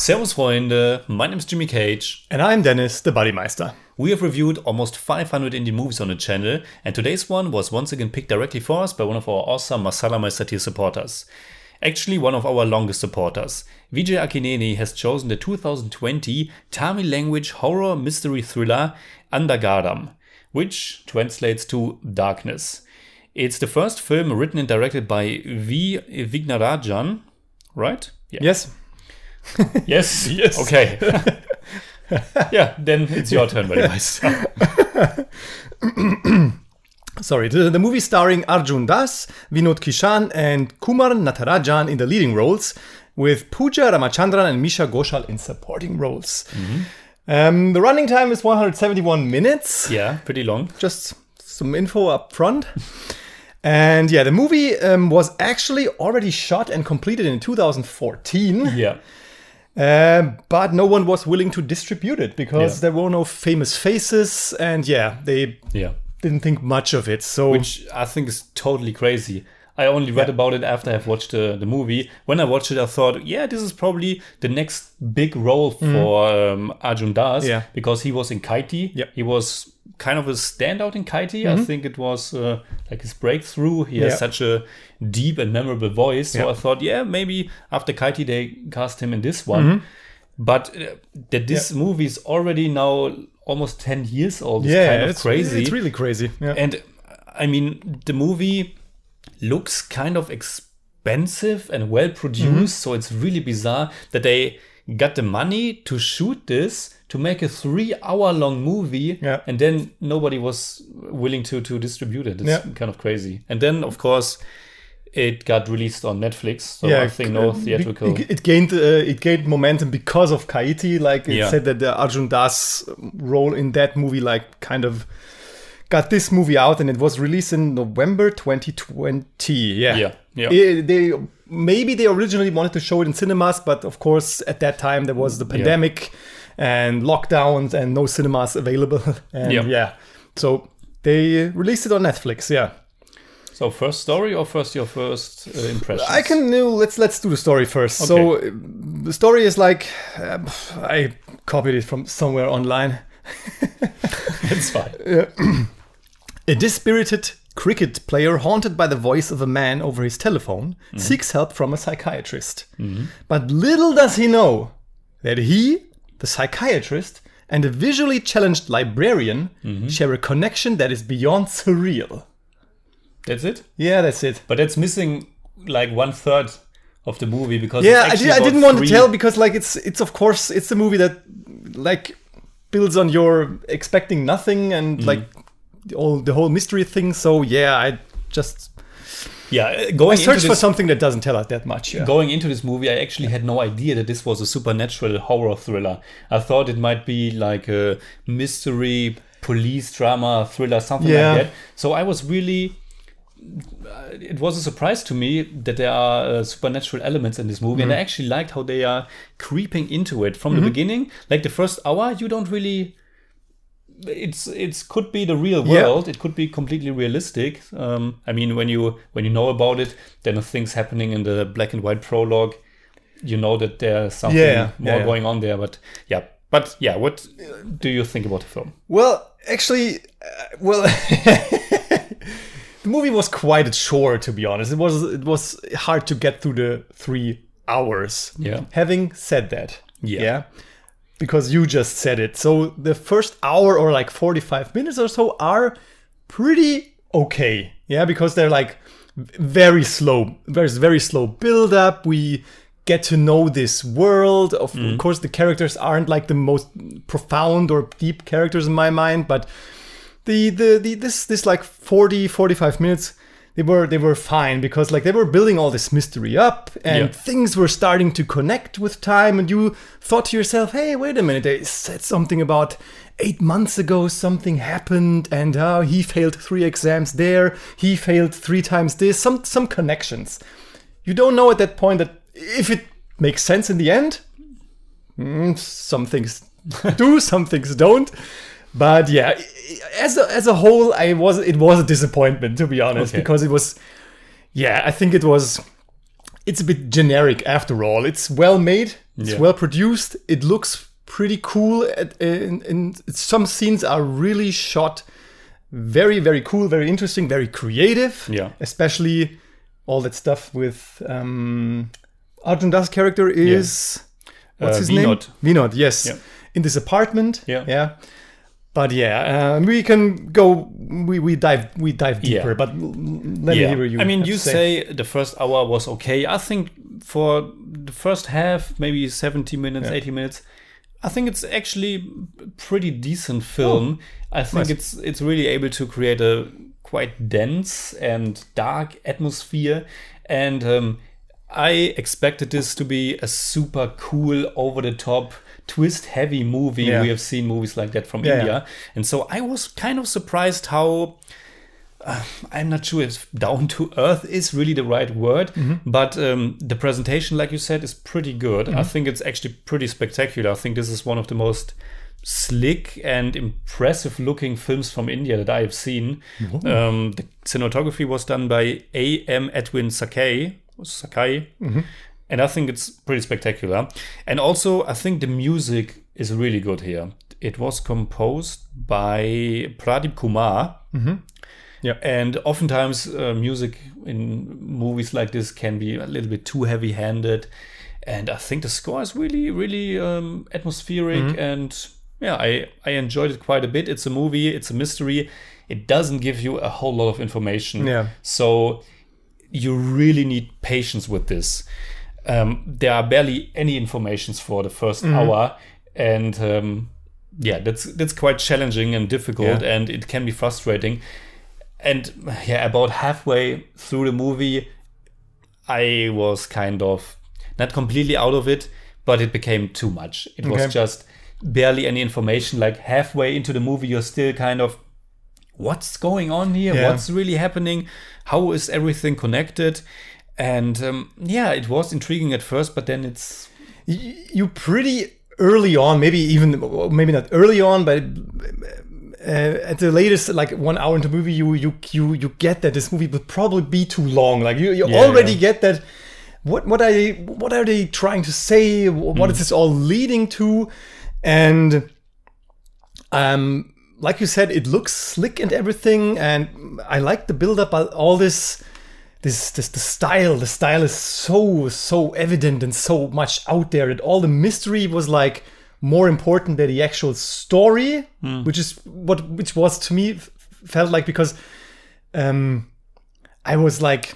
Servus Freunde, my name is Jimmy Cage. And I'm Dennis, the Bodymeister. We have reviewed almost 500 indie movies on the channel, and today's one was once again picked directly for us by one of our awesome Masala Meister tier supporters. Actually, one of our longest supporters. Vijay Akineni has chosen the 2020 Tamil language horror mystery thriller Andhaghaaram, which translates to Darkness. It's the first film written and directed by V. Vignarajan, right? Yeah. Yes. yes. yes. Okay. yeah, then it's your turn, buddy. Sorry, the, the, movie starring Arjun Das, Vinod Kishan, and Kumar Natarajan in the leading roles, with Pooja Ramachandran and Misha Ghoshal in supporting roles. Mm-hmm. Um, the running time is 171 minutes. Yeah, pretty long. Just some info up front. And yeah, the movie um, was actually already shot and completed in 2014. Yeah. Uh, but no one was willing to distribute it because yeah. there were no famous faces, and yeah, they yeah didn't think much of it. So, which I think is totally crazy. I only read yeah. about it after I've watched the, the movie. When I watched it, I thought, yeah, this is probably the next big role mm-hmm. for mm. um, Arjun Das yeah. because he was in Kaithi. Yep. He was kind of a standout in Kaithi. Mm-hmm. I think it was uh, like his breakthrough. He has such a deep and memorable voice. So I thought, yeah, maybe after Kaithi they cast him in this one. Mm-hmm. But uh, that this movie is already now almost 10 years old is yeah, kind of it's, crazy. It's really crazy. Yeah. And I mean, the movie looks kind of expensive and well produced. Mm-hmm. So it's really bizarre that they got the money to shoot this to make a three hour long movie yeah. and then nobody was willing to to distribute it it's yeah. kind of crazy and then of course it got released on Netflix, so yeah, I think no theatrical. It, gained uh, it gained momentum because of Kaithi. Like it yeah. said that the Arjun Das role in that movie, like kind of got this movie out, and it was released in November 2020. Yeah, yeah, yeah. It, they maybe they originally wanted to show it in cinemas, but of course at that time there was the pandemic. Yeah and lockdowns and no cinemas available. and yep. yeah, so they released it on Netflix. Yeah. So first story or first your first uh, impression? I can no, let's let's do the story first. Okay. So uh, the story is like um, I copied it from somewhere online. it's fine. a dispirited cricket player haunted by the voice of a man over his telephone mm-hmm. seeks help from a psychiatrist. Mm-hmm. But little does he know that he the psychiatrist, and a visually challenged librarian mm-hmm. share a connection that is beyond surreal. That's it? Yeah, that's it. But that's missing like one third of the movie because yeah, I, did, I didn't want to tell because like it's it's of course it's a movie that like builds on your expecting nothing and mm-hmm. like all the whole mystery thing. So yeah, I just yeah, going. I searched for something that doesn't tell us that much. Yeah. Going into this movie, I actually had no idea that this was a supernatural horror thriller. I thought it might be like a mystery police drama thriller, something yeah. like that. So I was really. It was a surprise to me that there are uh, supernatural elements in this movie, mm-hmm. and I actually liked how they are creeping into it from mm-hmm. the beginning. Like the first hour, you don't really it's it's could be the real world. Yeah. It could be completely realistic. Um, I mean, when you when you know about it, then things happening in the black and white prologue, you know that there's something yeah, more yeah, going on there. But yeah, but yeah, what do you think about the film? Well, actually, uh, well. the movie was quite a chore to be honest it was it was hard to get through the three hours yeah having said that yeah, yeah because you just said it. So the first hour or like 45 minutes or so are pretty okay. Yeah, because they're like very slow. There's very slow build up. We get to know this world. Of mm. course, the characters aren't like the most profound or deep characters in my mind, but the the, the this this like 40 45 minutes they were they were fine because like they were building all this mystery up and yeah. things were starting to connect with time and you thought to yourself hey wait a minute they said something about eight months ago something happened and uh, he failed three exams there he failed three times this some some connections you don't know at that point that if it makes sense in the end mm, some things do some things don't but yeah as a, as a whole, I was it was a disappointment to be honest okay. because it was, yeah, I think it was, it's a bit generic after all. It's well made, It's Yeah. well produced. It looks pretty cool. And, some scenes are really shot very, very cool, very interesting, very creative. Yeah. Especially all that stuff with um, Arjun Das character is what's Uh, his Vinod. name? Vinod. Yes. Yeah. In this apartment. Yeah. Yeah. But yeah, uh, we can go. We, we dive we dive deeper. Yeah. But let me hear you. I mean, you to say the first hour was okay. I think for the first half, maybe 70 minutes, Yeah. 80 minutes, I think it's actually pretty decent film. I think nice. it's it's really able to create a quite dense and dark atmosphere, and um, I expected this to be a super cool, over the top, twist heavy movie. Yeah. We have seen movies like that from Yeah, India, and so I was kind of surprised how. uh, I'm not sure if down to earth is really the right word, Mm-hmm. but um, the presentation, like you said, is pretty good. I think it's actually pretty spectacular. I think this is one of the most slick and impressive looking films from India that I have seen. Um, the cinematography was done by A.M. Edwin Sakay. Sakay. And I think it's pretty spectacular. And also, I think the music is really good here. It was composed by Pradeep Kumar. Yeah. And oftentimes, uh, music in movies like this can be a little bit too heavy handed. And I think the score is really, really um, atmospheric. Mm-hmm. And yeah, I, I enjoyed it quite a bit. It's a movie, it's a mystery. It doesn't give you a whole lot of information. Yeah. So you really need patience with this. Um, there are barely any informations for the 1st Mm-hmm. hour. And um, yeah, that's that's quite challenging and difficult, Yeah. and it can be frustrating. And yeah, about halfway through the movie, I was kind of not completely out of it, but it became too much. It was just barely any information. Like halfway into the movie, you're still kind of, what's going on here? Yeah. What's really happening? How is everything connected? And um, yeah, it was intriguing at first, but then it's you pretty early on, maybe even maybe not early on, but uh, at the latest, like one hour into the movie, you you you you get that this movie would probably be too long. Like you, you Yeah, already yeah. get that. What what are they what are they trying to say? What is this all leading to? And um, like you said, it looks slick and everything, and I like the build up. All this this this the style the style is so so evident and so much out there that all the mystery was like more important than the actual story which is what which was to me f- felt like because um i was like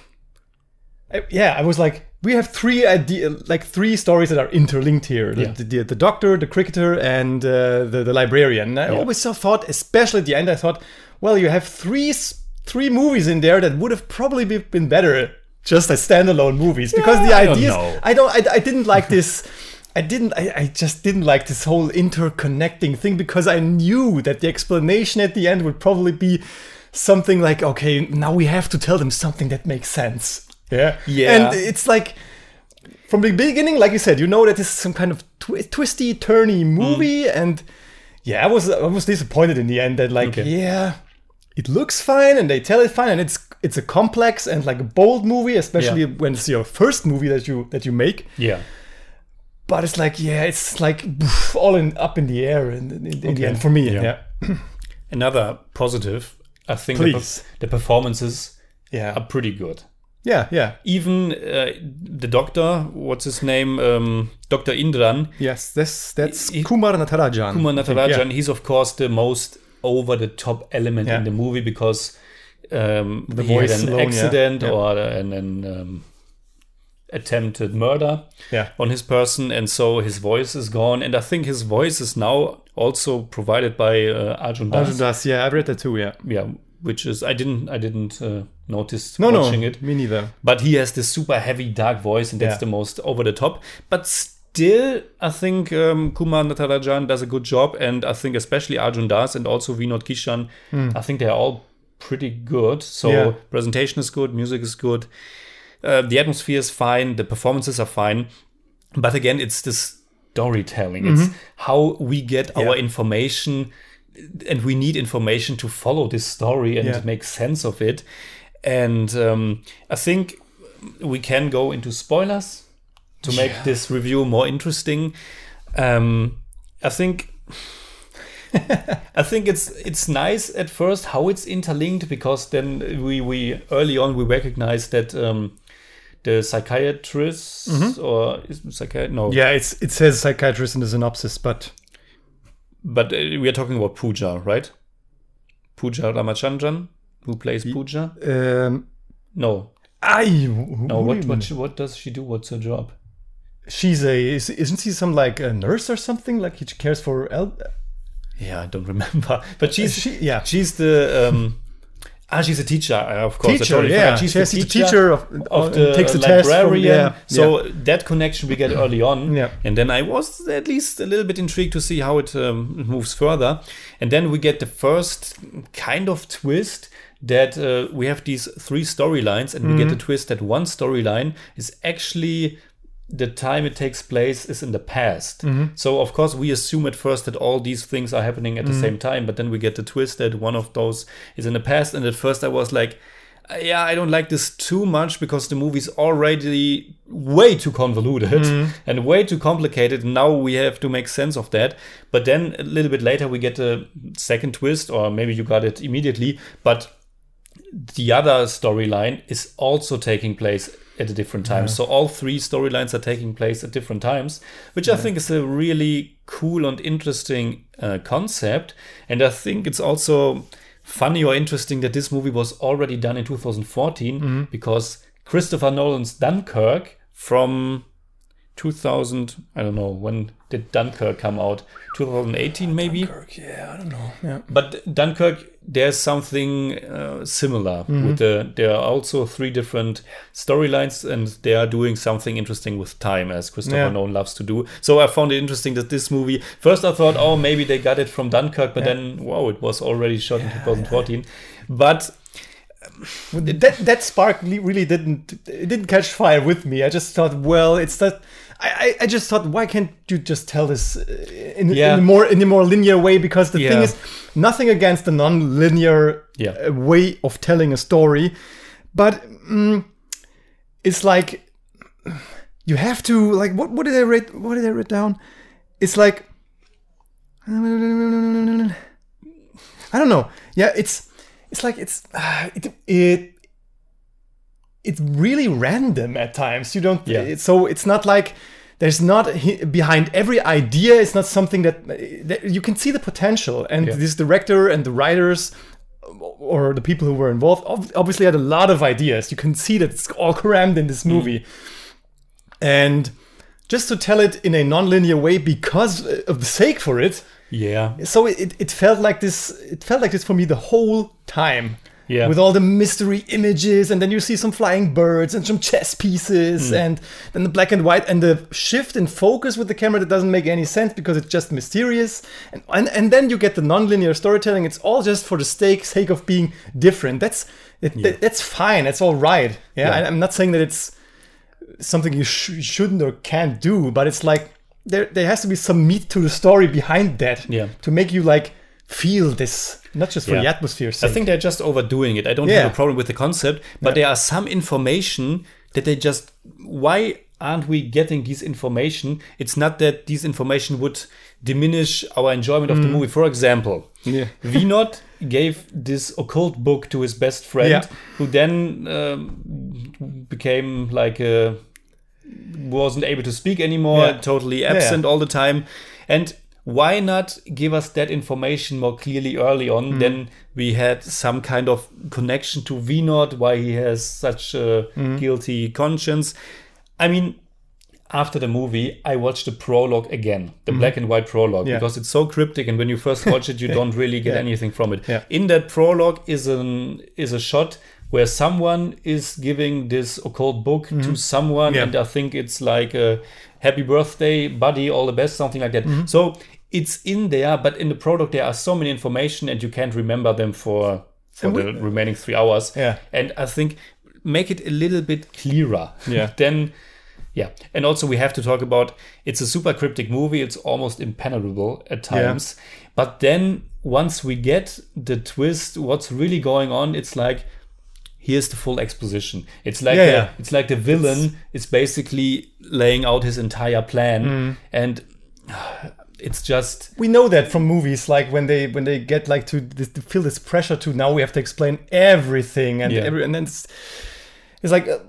I- yeah i was like we have three idea like three stories that are interlinked here. The, Yeah. the, the, the doctor the cricketer and uh, the, the librarian. And i always thought especially at the end i thought well you have three s- three movies in there that would have probably been better just as standalone movies because the I don't ideas. I don't I, I didn't like this I didn't I, I just didn't like this whole interconnecting thing because I knew that the explanation at the end would probably be something like okay now we have to tell them something that makes sense yeah Yeah. and it's like from the beginning like you said you know that this is some kind of twi- twisty turny movie mm. and yeah I was I was disappointed in the end that like Okay. yeah it looks fine and they tell it fine and it's it's a complex and like a bold movie especially Yeah. when it's your first movie that you that you make yeah. but it's like yeah it's like all in up in the air in, in, in the end for me Yeah. yeah Another positive, I think the, the performances yeah are pretty good. yeah yeah Even uh, the doctor, what's his name, um, Dr. Indran, yes that's I- Kumar Natarajan Kumar I think, Natarajan, he's of course the most over the top element Yeah. in the movie because um, The he had voice an alone, accident Yeah. or an, an um, attempted murder yeah on his person, and so his voice is gone. And I think his voice is now also provided by uh, Arjun yeah Das. Arjun Das, yeah I read that too yeah Yeah, which is I didn't I didn't uh, notice no watching no it. me neither But he has this super heavy, dark voice, and that's Yeah. the most over the top. But still, I think um, Kumar Natarajan does a good job, and I think especially Arjun Das and also Vinod Kishan, I think they're all pretty good. So. Yeah. presentation is good, music is good, uh, the atmosphere is fine, the performances are fine. But again, it's this storytelling. It's how we get our Mm-hmm. Information, and we need information to follow this story and Yeah. make sense of it. And um, I think we can go into spoilers to make Yeah. this review more interesting. Um, I think I think it's it's nice at first how it's interlinked because then we we early on we recognize that um, the psychiatrist or is psychiatrist no. Mm-hmm. Yeah, it's it says psychiatrist in the synopsis, but but uh, we are talking about Pooja right? Pooja Ramachandran who plays Pooja um, no. I no what what, she, what does she do? What's her job she's a is, isn't she some like a nurse or something? Like she cares for el- yeah I don't remember but she's she yeah she's the um, ah she's a teacher uh, of course teacher totally yeah forgot. she's she's the the teacher of, of the takes the test from, librarian. yeah so that connection we get early on. Yeah. And then I was at least a little bit intrigued to see how it um, moves further. And then we get the first kind of twist that uh, we have these three storylines, and we get the twist that one storyline is actually the time it takes place is in the past. Mm-hmm. So of course we assume at first that all these things are happening at the mm-hmm. same time, but then we get the twist that one of those is in the past. And at first I was like, yeah, I don't like this too much because the movie's already way too convoluted mm-hmm. and way too complicated. Now we have to make sense of that. But then a little bit later we get a second twist, or maybe you got it immediately, but the other storyline is also taking place at a different time. So all three storylines are taking place at different times, which I think is a really cool and interesting uh, concept. And I think it's also funny or interesting that this movie was already done in 2014 because Christopher Nolan's Dunkirk from 2000, I don't know, when did Dunkirk come out? 2018 maybe? yeah I don't know yeah But Dunkirk, there's something uh, similar with the. There are also three different storylines, and they are doing something interesting with time, as Christopher Yeah. Nolan loves to do. So I found it interesting that this movie. First, I thought, oh, maybe they got it from Dunkirk, but then, wow, it was already shot in 2014. But that that spark really didn't it didn't catch fire with me. I just thought, well, it's that. I, I, just thought, why can't you just tell this uh, in, Yeah. in a more in a more linear way? Because the thing is, nothing against the non-linear Yeah. uh, way of telling a story, but mm, it's like you have to like what what did I write? What did I write down? It's like I don't know. Yeah, it's it's like it's uh, it it it's really random at times. You don't. Yeah. so it's not like there's not behind every idea. It's not something that, that you can see the potential. And Yeah. this director and the writers or the people who were involved obviously had a lot of ideas. You can see that it's all crammed in this mm. movie. And just to tell it in a non-linear way because uh, of the sake for it, yeah, so it, it felt like this it felt like this for me the whole time Yeah. with all the mystery images and then you see some flying birds and some chess pieces mm. and then the black and white and the shift in focus with the camera that doesn't make any sense because it's just mysterious. And and, and then you get the non-linear storytelling. It's all just for the sake sake of being different. That's it, that- that's fine. That's all right. Yeah, Yeah. I, i'm not saying that it's something you sh- shouldn't or can't do, but it's like there there has to be some meat to the story behind that Yeah. to make you like feel this, not just for Yeah. the atmosphere's I think they're just overdoing it. I don't Yeah. have a problem with the concept, but there are some information that they just why aren't we getting this information? It's not that this information would diminish our enjoyment of the movie. For example, Mm. Yeah. Vinod gave this occult book to his best friend, Yeah. who then um, became like a wasn't able to speak anymore, Yeah. totally absent all the time. And why not give us that information more clearly early on? Mm. Then we had some kind of connection to Vinod, why he has such a Mm. guilty conscience. I mean, after the movie, I watched the prologue again, the black and white prologue. Yeah. because it's so cryptic, and when you first watch it, you don't really get Yeah. anything from it. In that prologue is an is a shot where someone is giving this occult book to someone, Mm-hmm. Yeah. and I think it's like a happy birthday, buddy, all the best, something like that. Mm-hmm. So it's in there, but in the product there are so many information, and you can't remember them for for And the remaining three hours. Yeah. And I think make it a little bit clearer. Yeah. then yeah. And also we have to talk about it's a super cryptic movie. It's almost impenetrable at times. Yeah. But then once we get the twist, what's really going on, it's like here's the full exposition. It's like Yeah, the, yeah. it's like the villain is basically laying out his entire plan, Mm. and it's just we know that from movies like when they when they get like to, this, to feel this pressure to now we have to explain everything and Yeah. every, and then it's, it's like uh,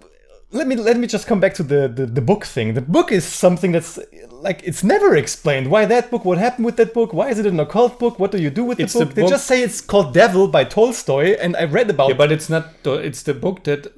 let me let me just come back to the, the the book thing. The book is something that's like it's never explained. Why that book? What happened with that book? Why is it an occult book? What do you do with the It's the book they book- just say it's called devil by tolstoy and i read about yeah, but it's not. the- It's the book that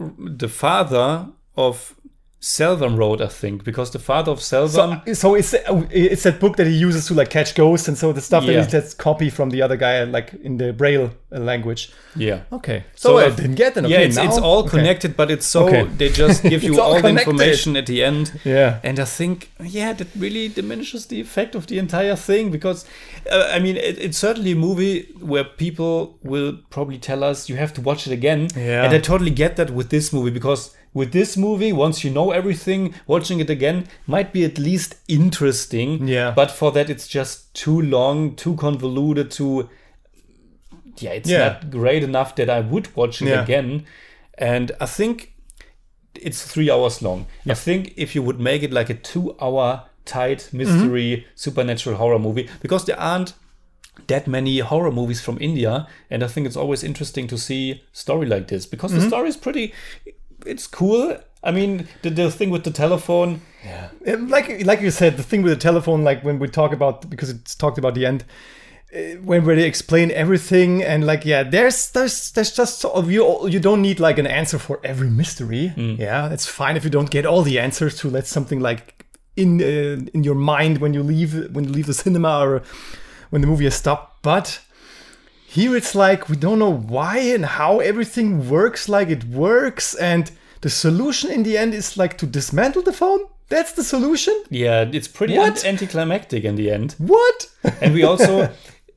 the father of Selvam wrote, I think, because the father of Selvam. so, so it's it's that book that he uses to like catch ghosts and so the stuff Yeah. that he just copy from the other guy like in the braille uh, language yeah. okay so, So, i didn't get it yeah, okay, it's, it's now- all okay. connected, but it's so Okay. they just give you all all, the information at the end. Yeah. and I think yeah, that really diminishes the effect of the entire thing because uh, I mean it, it's certainly a movie where people will probably tell us you have to watch it again. Yeah. and I totally get that with this movie because with this movie, once you know everything, watching it again might be at least interesting. Yeah. but for that, it's just too long, too convoluted, too yeah, it's Yeah. not great enough that I would watch it Yeah. again. And I think it's three hours long. I think if you would make it like a two hour tight mystery Mm-hmm. supernatural horror movie, because there aren't that many horror movies from India, and I think it's always interesting to see story like this because Mm-hmm. the story is pretty it's cool. I mean the, the thing with the telephone, Yeah, like like you said, the thing with the telephone, like when we talk about because it's talked about the end, uh, when where they explain everything and like yeah, there's there's there's just sort of you you don't need like an answer for every mystery. Yeah, it's fine if you don't get all the answers to let something like in uh, in your mind when you leave when you leave the cinema or when the movie has stopped, but. Here it's like we don't know why and how everything works like it works, and the solution in the end is like to dismantle the phone. That's the solution. yeah, it's pretty What? anticlimactic in the end. What? and we also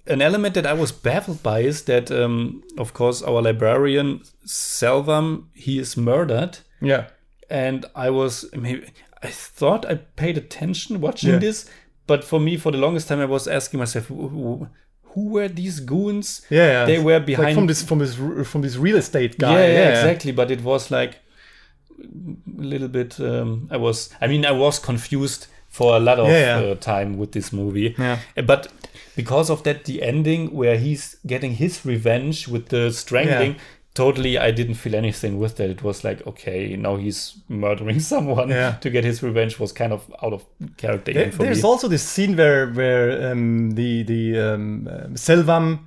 an element that I was baffled by is that um, of course our librarian Selvam he is murdered yeah. and I was maybe I thought I paid attention watching Yeah. this but for me for the longest time I was asking myself who, were these goons Yeah, yeah. they were Like behind from this from this from this real estate guy. yeah, yeah, exactly but it was like a little bit um, I was I mean I was confused for a lot of Yeah, yeah. Uh, time with this movie Yeah. But because of that the ending where he's getting his revenge with the strangling Yeah. Totally I didn't feel anything with that it was like okay now he's murdering someone Yeah. to get his revenge was kind of out of character There- there's me also this scene where where um, the the um, um, Selvam,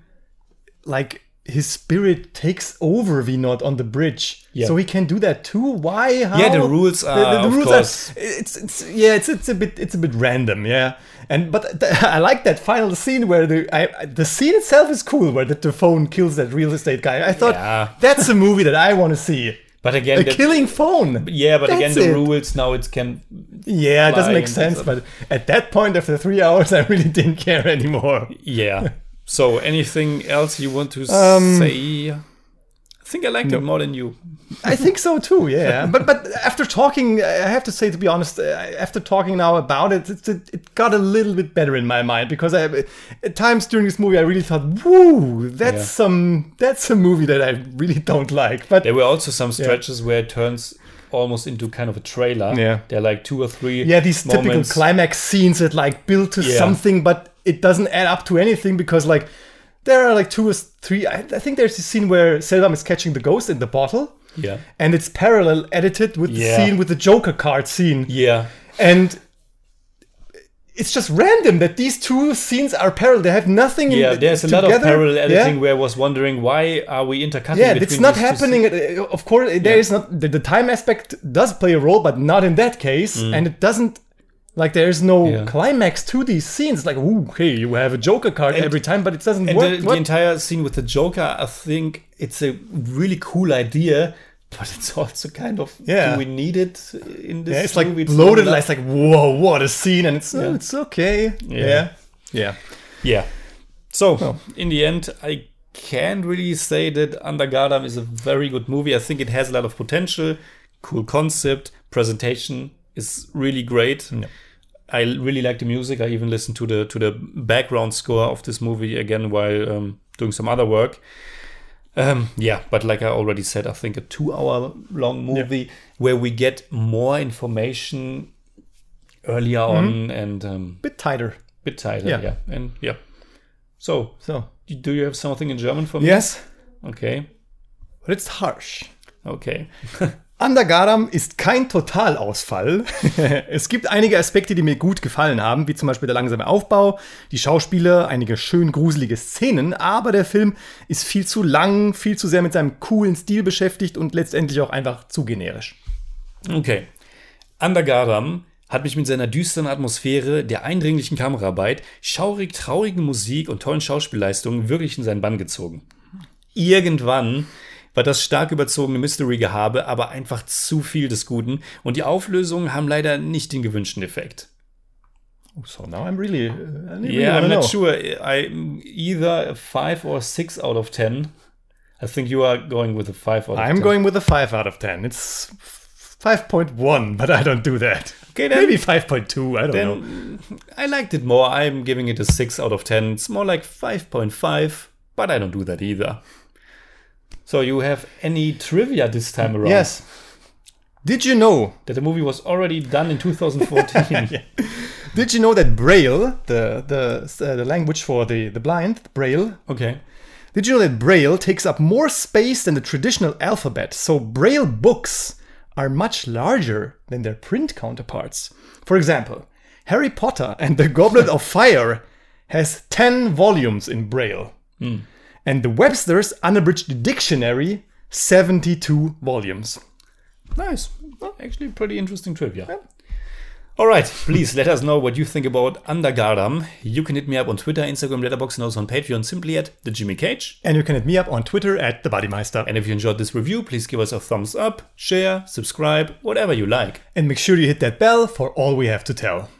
like his spirit takes over Vinod on the bridge, Yeah. so he can do that too. Why? How? Yeah, the rules are, of course. Are, it's, it's yeah, it's it's a bit it's a bit random, yeah. And but th- I like that final scene where the I, the scene itself is cool, where the, the phone kills that real estate guy. I thought Yeah. that's a movie that I want to see. but again A the- killing phone. yeah but again the it. rules now it can Yeah, it doesn't make sense. But at that point, after three hours, I really didn't care anymore. yeah so anything else you want to Um, say I think I liked it more than you I think so too. Yeah, but but after talking, I have to say, to be honest, uh, after talking now about it, it, it, it got a little bit better in my mind because I, at times during this movie, I really thought, "Woo, that's Yeah. some that's a movie that I really don't like." But There were also some stretches where it turns almost into kind of a trailer. Yeah. They're like two or three. yeah, these typical climax scenes that like build to Yeah. something, but it doesn't add up to anything because like there are like two or three. I, I think there's a scene where Selvam is catching the ghost in the bottle. Yeah. and it's parallel edited with the scene with the Joker card scene. Yeah. And it's just random that these two scenes are parallel. They have nothing. in- Yeah, there's a lot of parallel editing Yeah. where I was wondering why are we intercutting Yeah, it's not happening. Of course, there is not the, the time aspect does play a role, but not in that case, mm. and it doesn't. Like there is no. Yeah. climax to these scenes. Like, ooh, hey, you have a Joker card every time, but it doesn't And work. the, the entire scene with the Joker, I think it's a really cool idea, but it's also kind of Yeah. do we need it in this yeah, it's like movie? bloated. not- It's like, whoa, what a scene, and it's oh, Yeah. it's okay. Yeah. yeah. yeah. Yeah. So Oh. in the end, I can't really say that Andhaghaaram is a very good movie. I think it has a lot of potential, cool concept, presentation is really great. I really like the music. I even listened to the to the background score of this movie again while um, doing some other work. Um, yeah, but like I already said, I think a two-hour long movie where we get more information earlier on and um, Bit tighter. bit tighter. Yeah. Yeah. and yeah. So, So do you have something in German for me? yes, Okay. but it's harsh. Okay. Andagaram ist kein Totalausfall. es gibt einige Aspekte, die mir gut gefallen haben, wie zum Beispiel der langsame Aufbau, die Schauspieler, einige schön gruselige Szenen, aber der Film ist viel zu lang, viel zu sehr mit seinem coolen Stil beschäftigt und letztendlich auch einfach zu generisch. Okay. Andagaram hat mich mit seiner düsteren Atmosphäre, der eindringlichen Kameraarbeit, schaurig traurigen Musik und tollen Schauspielleistungen wirklich in seinen Bann gezogen. Irgendwann war das stark überzogene Mystery-Gehabe aber einfach zu viel des Guten und die Auflösungen haben leider nicht den gewünschten Effekt. Oh, so now I'm really, uh, I really Yeah, I'm not know. sure. I either a five or six out of ten. I think you are going with a five out of I'm 10. going with a 5 out of 10. It's 5.1, but I don't do that. Okay, then- Maybe 5.2, I don't know. Then I liked it more. I'm giving it a 6 out of 10. It's more like 5.5, but I don't do that either. So you have any trivia this time around? Yes. Did you know That the movie was already done in 2014. Did you know that Braille, the the uh, the language for the the blind, Braille? Okay. Did you know that Braille takes up more space than the traditional alphabet? So Braille books are much larger than their print counterparts. For example, Harry Potter and the Goblet of Fire has 10 volumes in Braille. And the Webster's Unabridged Dictionary 72 volumes. Nice. Well, actually, pretty interesting trivia. All right, please let us know what you think about Andhaghaaram. You can hit me up on Twitter, Instagram, Letterboxd, and also on Patreon simply at the Jimmy Cage. And you can hit me up on Twitter at the Bodymeister. And if you enjoyed this review, please give us a thumbs up, share, subscribe, whatever you like. And make sure you hit that bell for all we have to tell.